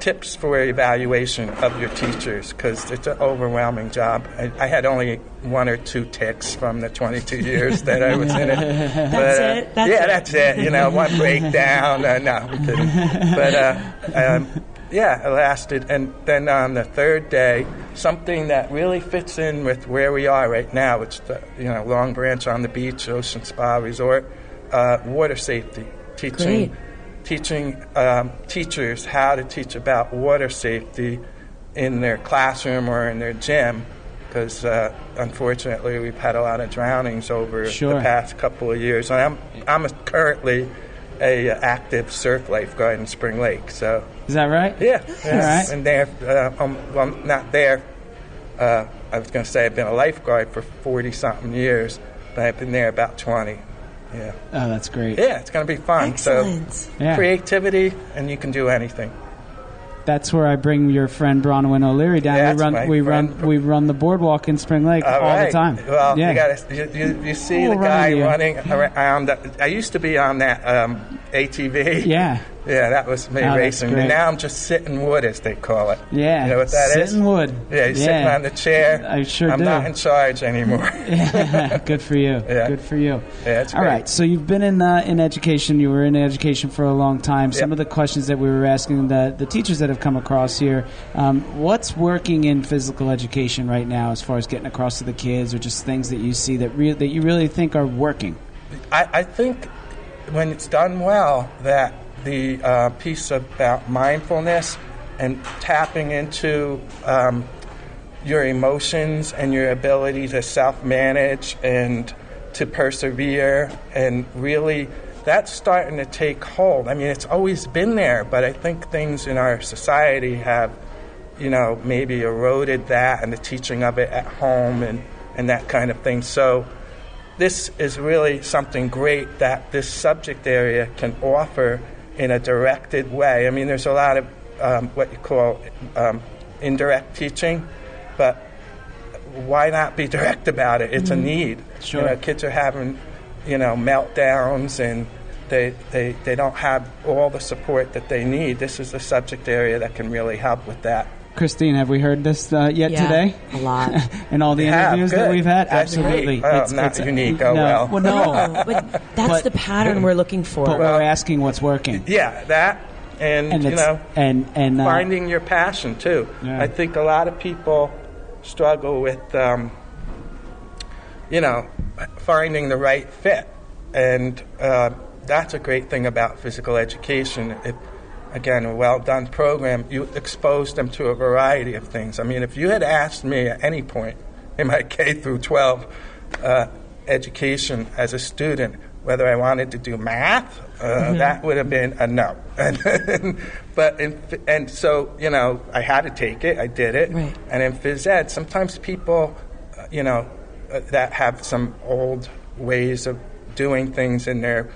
tips for evaluation of your teachers because it's an overwhelming job. I, I, had only one or two ticks from the 22 years that I was in it. (laughs) But, that's uh, it. That's yeah, it. that's it. You know, one breakdown. (laughs) Uh, no, I'm kidding. But uh, um, yeah, it lasted. And then on the third day, something that really fits in with where we are right now. It's the you know Long Branch on the beach, Ocean Spa Resort, uh, water safety, teaching. Great teaching um, teachers how to teach about water safety in their classroom or in their gym because uh, unfortunately we've had a lot of drownings over sure. the past couple of years. And I'm I'm currently a uh, active surf lifeguard in Spring Lake. So is that right? Yeah, yes. all right. And there, uh, I'm, well, I'm not there. Uh, I was going to say I've been a lifeguard for forty something years, but I've been there about twenty. Yeah. Oh, that's great. Yeah, it's going to be fun. Excellent. So, yeah. creativity, and you can do anything. That's where I bring your friend Bronwyn O'Leary down. Yeah, we run, we friend. run, we run the boardwalk in Spring Lake all, all right. the time. Well, yeah. you, gotta, you, you, you see We'll the guy running running around. I used to be on that um, ATV. Yeah. Yeah, that was me Oh, racing. And now I'm just sitting wood, as they call it. Yeah. You know what that is? Sitting wood. Yeah, you're sitting on the chair. I sure I'm do. not in charge anymore. (laughs) (laughs) Good for you. Yeah. Good for you. Yeah, it's All great. right. So you've been in uh, in education. You were in education for a long time. Some Yep. of the questions that we were asking the the teachers that have come across here. Um, what's working in physical education right now, as far as getting across to the kids, or just things that you see that re- that you really think are working? I, I think when it's done well, that the uh, piece about mindfulness and tapping into um, your emotions and your ability to self manage and to persevere and really that's starting to take hold. I mean, it's always been there, but I think things in our society have, you know, maybe eroded that and the teaching of it at home and, and that kind of thing. So, this is really something great that this subject area can offer in a directed way. I mean, there's a lot of um, what you call um, indirect teaching, but why not be direct about it? It's a need. Sure. You know, kids are having, you know, meltdowns and they, they, they don't have all the support that they need. This is a subject area that can really help with that. Christine, have we heard this uh, yet Yeah, today? a lot. (laughs) In all the Yeah, interviews that we've had, That's absolutely. great. Well, not unique. Oh, no, well. no. No, (laughs) but that's But- the pattern we're looking for. but we're asking what's working, Yeah, that and, and you know and and uh, finding your passion too. Yeah. I think a lot of people struggle with, um, you know, finding the right fit, and uh, that's a great thing about physical education. If again, a well done program, you expose them to a variety of things. I mean, if you had asked me at any point in my (laughs) K through 12 uh, education as a student whether I wanted to do math, uh, that would have been a no. (laughs) And, but in, and so you know, I had to take it. I did it. Right. And in phys ed, sometimes people, uh, you know, uh, that have some old ways of doing things in their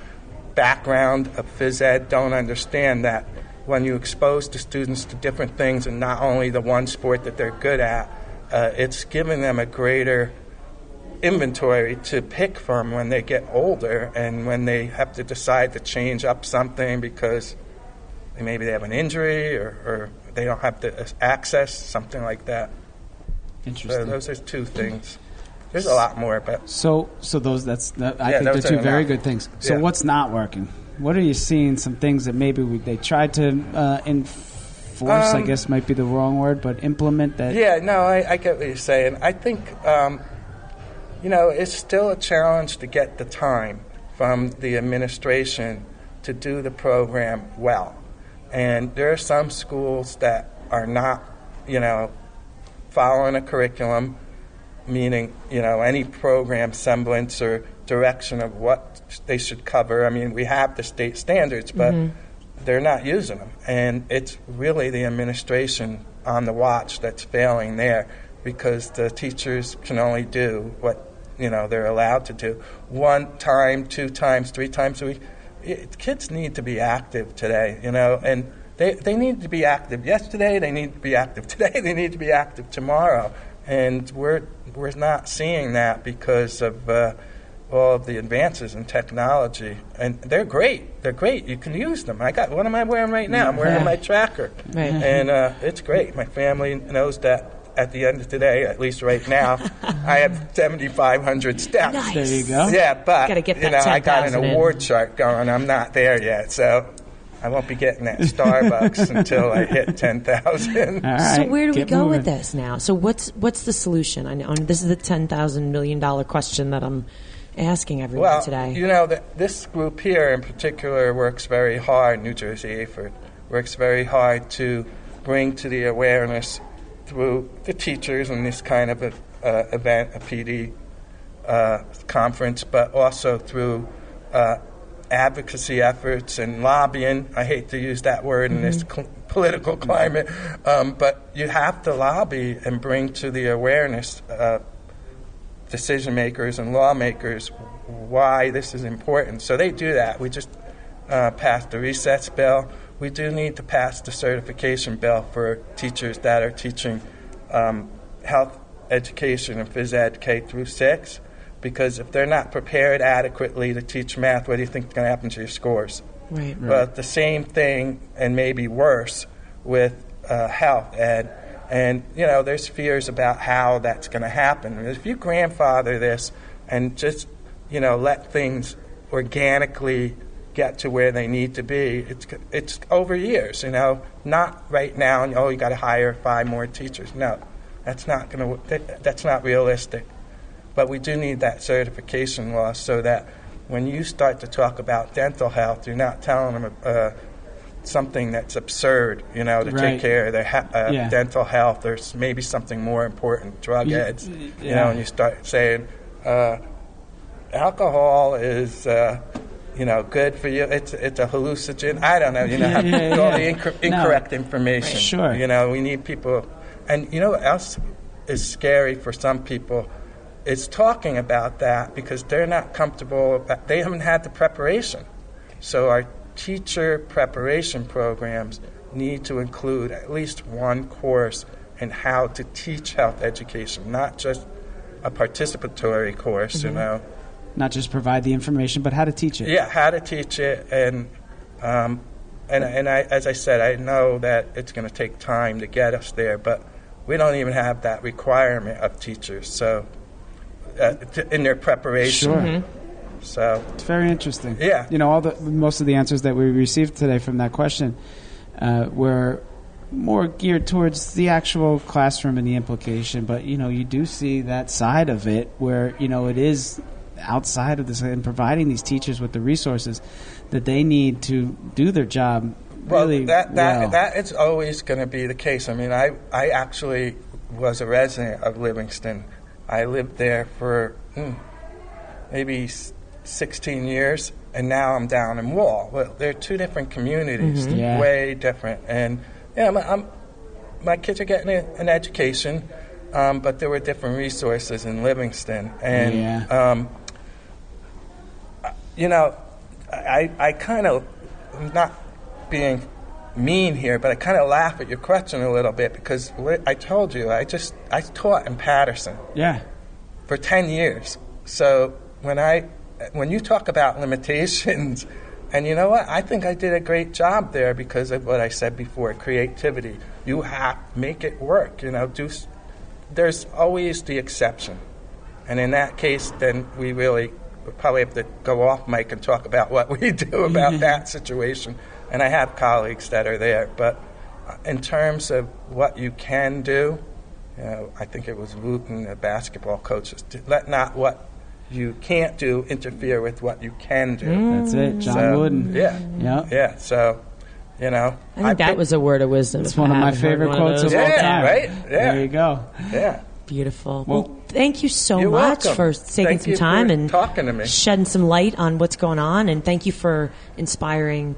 background of phys ed don't understand that when you expose the students to different things and not only the one sport that they're good at, uh, it's giving them a greater inventory to pick from when they get older and when they have to decide to change up something because maybe they have an injury or, or they don't have the access, something like that. So interesting. those are two things. There's a lot more, but So, so those that's that, I Yeah, think they're two very enough. good things. So, Yeah. what's not working? What are you seeing? Some things that maybe we, they tried to uh, enforce. I Um, guess might be the wrong word, but implement that. Yeah, no, I, I get what you're saying. I think, um, you know, it's still a challenge to get the time from the administration to do the program well. And there are some schools that are not, you know, following a curriculum, meaning, you know, any program semblance or direction of what they should cover. I mean, we have the state standards, but they're not using them. And it's really the administration on the watch that's failing there because the teachers can only do what, you know, they're allowed to do. One time, two times, three times a week. It, kids need to be active today, you know, and they, they need to be active yesterday, they need to be active (laughs) today, they need to be active tomorrow. And we're, we're not seeing that because of, uh, all of the advances in technology, and they're great. They're great. You can use them. I got what am I wearing right now? I'm wearing my tracker, Right. and uh, it's great. My family knows that. At the end of today, at least right now, I have (laughs) 7,500 steps. Nice. There you go. Yeah, but Gotta get you that know, I got an 10,000 in. award chart going. I'm not there yet, so I won't be getting that (laughs) Starbucks until I hit 10,000. All So where do we go moving. with this now? So what's what's the solution? I know this is the ten thousand million dollar question that I'm asking everyone Well, today. you know, the, this group here in particular works very hard, New Jersey AHPERD, works very hard to bring to the awareness through the teachers in this kind of a, uh, event, a PD uh, conference, but also through uh, advocacy efforts and lobbying. I hate to use that word in this cl- political climate, um, but you have to lobby and bring to the awareness uh, decision makers and lawmakers why this is important. So they do that. We just uh, passed the recess bill. We do need to pass the certification bill for teachers that are teaching um, health education and phys ed K through six. Because if they're not prepared adequately to teach math, what do you think is going to happen to your scores? right. But the same thing, and maybe worse, with uh, health ed. And, you know, there's fears about how that's going to happen. If you grandfather this and just, you know, let things organically get to where they need to be, it's, it's over years, you know, not right now, and oh, you got to hire five more teachers. No, that's not going to, that, that's not realistic. But we do need that certification law so that when you start to talk about dental health, you're not telling them uh, something that's absurd, you know, to Right. take care of their ha- uh, Yeah. dental health. There's maybe something more important, drug Yeah, you know, and you start saying, uh, alcohol is. Uh, you know, good for you. It's it's a hallucinogen. I don't know. You know, (laughs) Yeah, (laughs) all the No. incorrect information. Sure. You know, we need people, and you know what else is scary for some people It's talking about that because they're not comfortable. About, they haven't had the preparation. So our teacher preparation programs need to include at least one course in how to teach health education, not just a participatory course. You know. Not just provide the information, but how to teach it. Yeah, how to teach it, and um, and and I, as I said, I know that it's going to take time to get us there, but we don't even have that requirement of teachers. So uh, t- in their preparation, Sure. So It's very interesting. Yeah. You know, all the most of the answers that we received today from that question uh, were more geared towards the actual classroom and the implication, but you know, you do see that side of it where you know it is outside of this and providing these teachers with the resources that they need to do their job well, really that that well. that is always going to be the case. I mean, I I actually was a resident of Livingston. I lived there for hmm, maybe 16 years, and now I'm down in Wall. Well, they're two different communities, Yeah. way different. And yeah, my, I'm, my kids are getting a, an education, um, but there were different resources in Livingston, and Yeah. um, you know, I I kind of I'm not being mean here, but I kind of laugh at your question a little bit because I told you I just I taught in Paterson yeah. for 10 years. So when I when you talk about limitations (laughs) and you know what? I think I did a great job there because of what I said before, creativity. You have make it work, you know, do there's always the exception. And in that case then we really probably have to go off mic and talk about what we (laughs) do about that situation. And I have colleagues that are there, but uh, in terms of what you can do, you know, I think it was Wooden, the basketball coach, let not what you can't do interfere with what you can do. That's it. John So, Wooden. Yeah. Yeah. Yeah. So, you know, I think that picked- was a word of wisdom. It's one of my favorite one of quotes of those. all Yeah, time. right? Yeah. There you go. yeah. Beautiful. Well- Well, thank you so much welcome. for taking Thank some you time for and talking to me. shedding some light on what's going on. And thank you for inspiring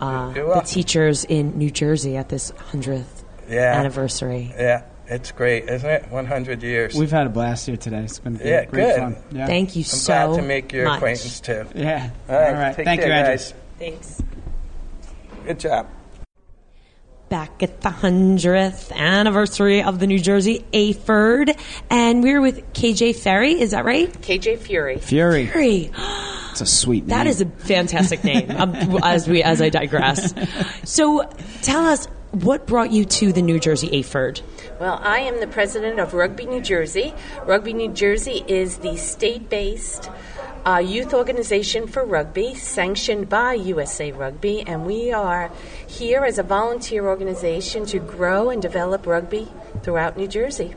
uh, the teachers in New Jersey at this hundredth Yeah. anniversary. Yeah. It's great, isn't it? 100 years. We've had a blast here today. It's been great, Yeah, great good. fun. Yeah. Thank you I'm so glad to make your much. acquaintance too. Yeah. All right. All right. Take Thank care, you, Andrew. guys. Thanks. Good job. back at the 100th anniversary of the New Jersey AHPERD. And we're with KJ Ferry. Is that right? KJ Fury. Fury. Ferry. (gasps) It's a sweet name. That is a fantastic name. um, as we as I digress. So, tell us what brought you to the New Jersey AHPERD. Well, I am the president of Rugby New Jersey. Rugby New Jersey is the state based uh, youth organization for rugby, sanctioned by USA Rugby, and we are here as a volunteer organization to grow and develop rugby throughout New Jersey.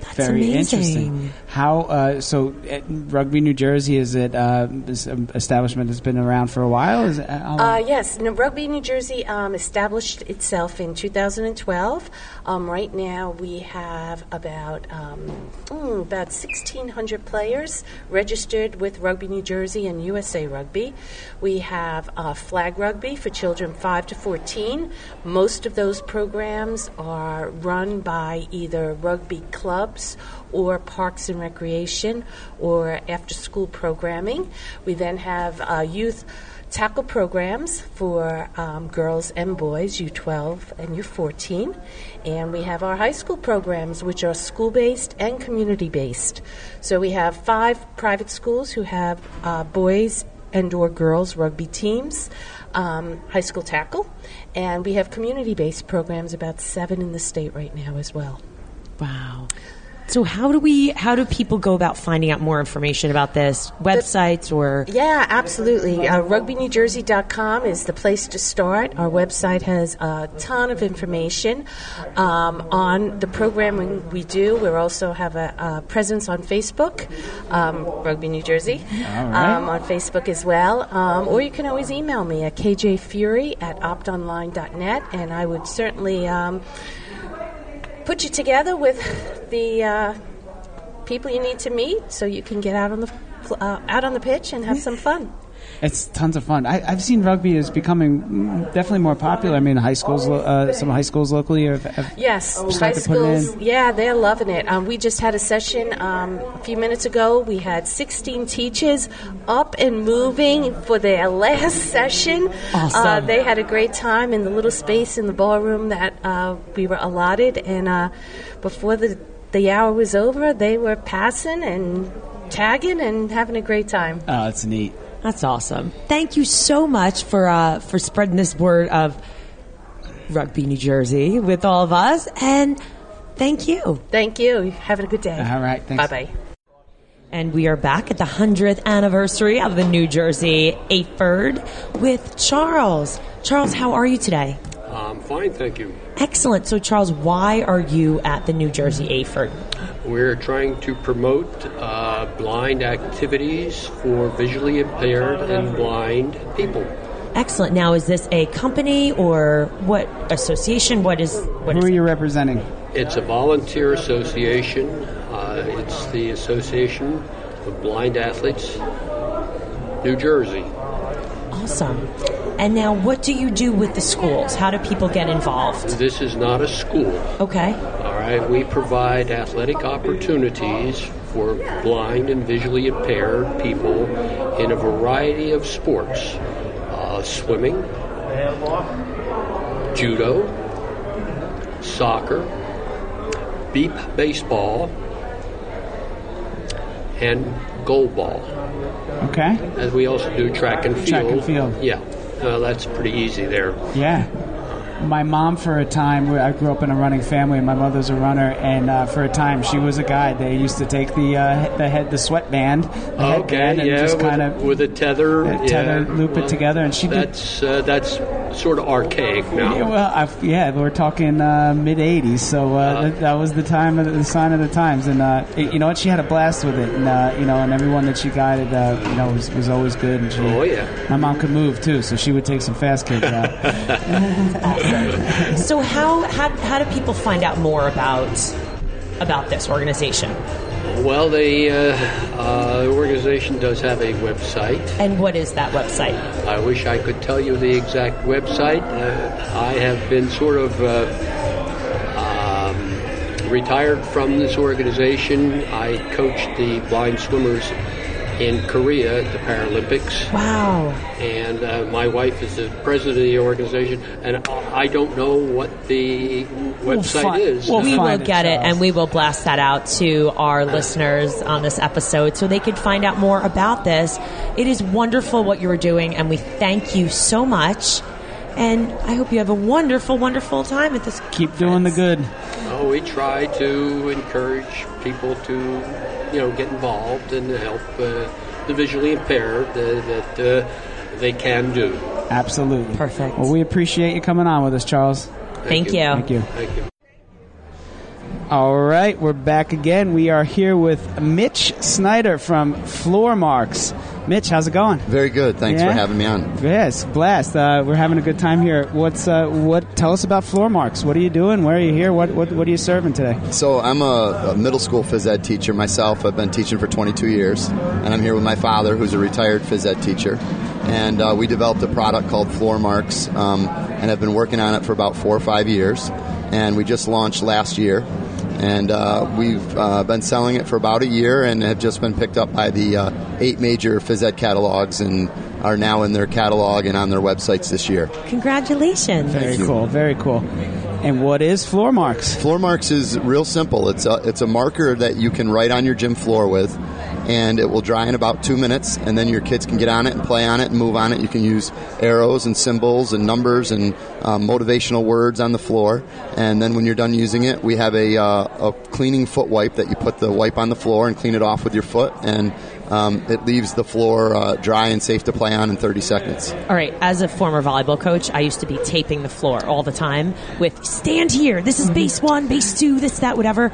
That's Very amazing. interesting. How uh, so? At Rugby New Jersey is it uh, this um, establishment has been around for a while? Is it. Uh, yes, no, Rugby New Jersey um, established itself in 2012. Um, right now, we have about um, mm, about 1,600 players registered with Rugby New Jersey and USA Rugby. We have uh, flag rugby for children 5 to 14. Most of those programs are run by either rugby clubs or parks and recreation or after school programming. We then have uh, youth tackle programs for um, girls and boys, U12 and U14. And we have our high school programs, which are school based and community based. So we have five private schools who have uh, boys and or girls rugby teams, um, high school tackle, and we have community based programs, about seven in the state right now as well. Wow. So how do we how do people go about finding out more information about this? Websites or Yeah, absolutely. Uh, RugbyNewJersey.com is the place to start. Our website has a ton of information um, on the programming we do. We also have a, a presence on Facebook, um, Rugby New Jersey, right. um, on Facebook as well. Um, or you can always email me at kjfury at optonline.net, and I would certainly um, put you together with the uh, people you need to meet so you can get out on the uh, out on the pitch and have some fun. It's tons of fun. I, I've seen rugby is becoming definitely more popular. I mean, high schools, uh, some high schools locally have, have Yes, high started to put it schools. Yeah, they're loving it. Um, we just had a session um, a few minutes ago. We had 16 teachers up and moving for their (laughs) last session. Awesome. Uh, they had a great time in the little space in the ballroom that uh, we were allotted, and uh, before the the hour was over, they were passing and tagging and having a great time. Oh, it's neat. That's awesome. Thank you so much for uh, for spreading this word of rugby New Jersey with all of us and thank you. Thank you. Having a good day. All right, thanks. Bye bye. And we are back at the 100th anniversary of the New Jersey AHPERD with Charles. Charles, how are you today? Um, fine, thank you. Excellent. So, Charles, why are you at the New Jersey AHPERD? We're trying to promote uh, blind activities for visually impaired and blind people. Excellent. Now, is this a company or what association? What is what Who is are it? you representing? It's a volunteer association. Uh, it's the Association of Blind Athletes, New Jersey. Awesome. And now, what do you do with the schools? How do people get involved? This is not a school. Okay. All right, we provide athletic opportunities for blind and visually impaired people in a variety of sports uh, swimming, judo, soccer, beep baseball, and goalball. Okay. And we also do track and field. Track and field. Yeah, uh, that's pretty easy there. Yeah. My mom, for a time, I grew up in a running family. And my mother's a runner, and uh, for a time, she was a guide. They used to take the uh, the head, the sweatband, the headband, and yeah, just with, kind of with a tether, tether, yeah. loop it together, and she did. That's uh, that's sort of archaic now. Yeah, well, I've, yeah, we're talking uh, mid '80s, so uh, that, that was the time, of the, the sign of the times, and uh, it- you know what? She had a blast with it, and uh, you know, and everyone that she guided, uh, you know, was, was always good. And she, Oh, yeah. my mom could move too, so she would take some fast kids out. (laughs) So, how, how how do people find out more about about this organization? Well, the uh, uh, organization does have a website. And what is that website? I wish I could tell you the exact website. Uh, I have been sort of uh, um, retired from this organization. I coached the blind swimmers in Korea at the Paralympics. Wow. And uh, my wife is the president of the organization, and I don't know what the website fi- is. we'll we will find it, get it, and we will blast that out to our listeners on this episode so they could find out more about this. It is wonderful what you are doing, and we thank you so much. And I hope you have a wonderful, wonderful time at this. Keep doing the good. Oh, we try to encourage people to, you know, get involved and help uh, the visually impaired uh, that uh, they can do. Absolutely. Perfect. Well, we appreciate you coming on with us, Charles. Thank, you. Thank you. Thank you. All right, we're back again. We are here with Mitch Snyder from FloorMarx. Mitch, how's it going? Very good. Thanks Yeah? for having me on. Yes, blast. Uh, we're having a good time here. What's uh, what? Tell us about FloorMarx. What are you doing? Where are you here? What what, what are you serving today? So I'm a, a middle school phys ed teacher myself. I've been teaching for 22 years, and I'm here with my father, who's a retired phys ed teacher. And uh, we developed a product called FloorMarx, um, and have been working on it for about four or five years. And we just launched last year, and uh, we've uh, been selling it for about a year, and have just been picked up by the uh, eight major phys ed catalogs, and are now in their catalog and on their websites this year. Congratulations. Very cool. Very cool. And what is FloorMarx? Floor marks is real simple. It's a it's a marker that you can write on your gym floor with, and it will dry in about two minutes. And then your kids can get on it and play on it and move on it. You can use arrows and symbols and numbers and um, motivational words on the floor. And then when you're done using it, we have a uh, a cleaning foot wipe that you put the wipe on the floor and clean it off with your foot, and um, it leaves the floor uh, dry and safe to play on in 30 seconds. All right, as a former volleyball coach, I used to be taping the floor all the time with stand here. This is base one, base two, this, that, whatever.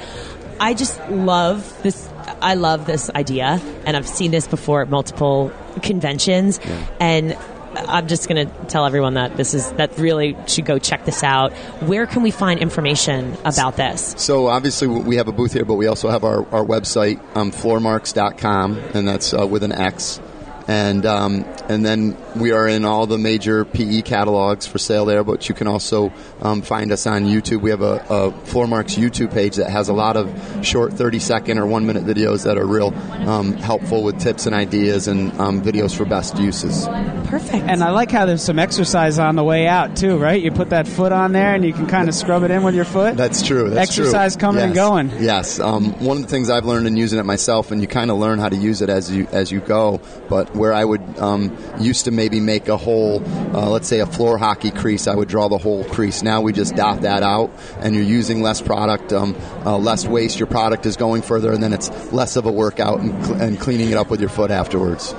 I just love this. I love this idea, and I've seen this before at multiple conventions. And I'm just going to tell everyone that this is that really should go check this out. Where can we find information about this? So obviously we have a booth here, but we also have our, our website, um, floormarx.com, and that's uh, with an X. And um, and then we are in all the major PE catalogs for sale there, but you can also um, find us on YouTube. We have a, a FloorMarx YouTube page that has a lot of short 30 second or one minute videos that are real um, helpful with tips and ideas and um, videos for best uses. Perfect. And I like how there's some exercise on the way out too, right? You put that foot on there and you can kind of scrub it in with your foot. That's true. That's Exercise true. coming and going. Yes. Um, one of the things I've learned in using it myself, and you kind of learn how to use it as you as you go. But where I would um, used to maybe make a whole, uh, let's say a floor hockey crease, I would draw the whole crease. Now we just dot that out, and you're using less product, um, uh, less waste. Your product is going further, and then it's less of a workout and, cl- and cleaning it up with your foot afterwards.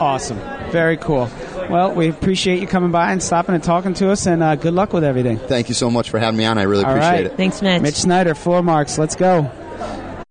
Awesome. Very cool. Well, we appreciate you coming by and stopping and talking to us, and uh, good luck with everything. Thank you so much for having me on. I really All appreciate right. it. Thanks, Mitch. Mitch Snyder, FloorMarx. Let's go.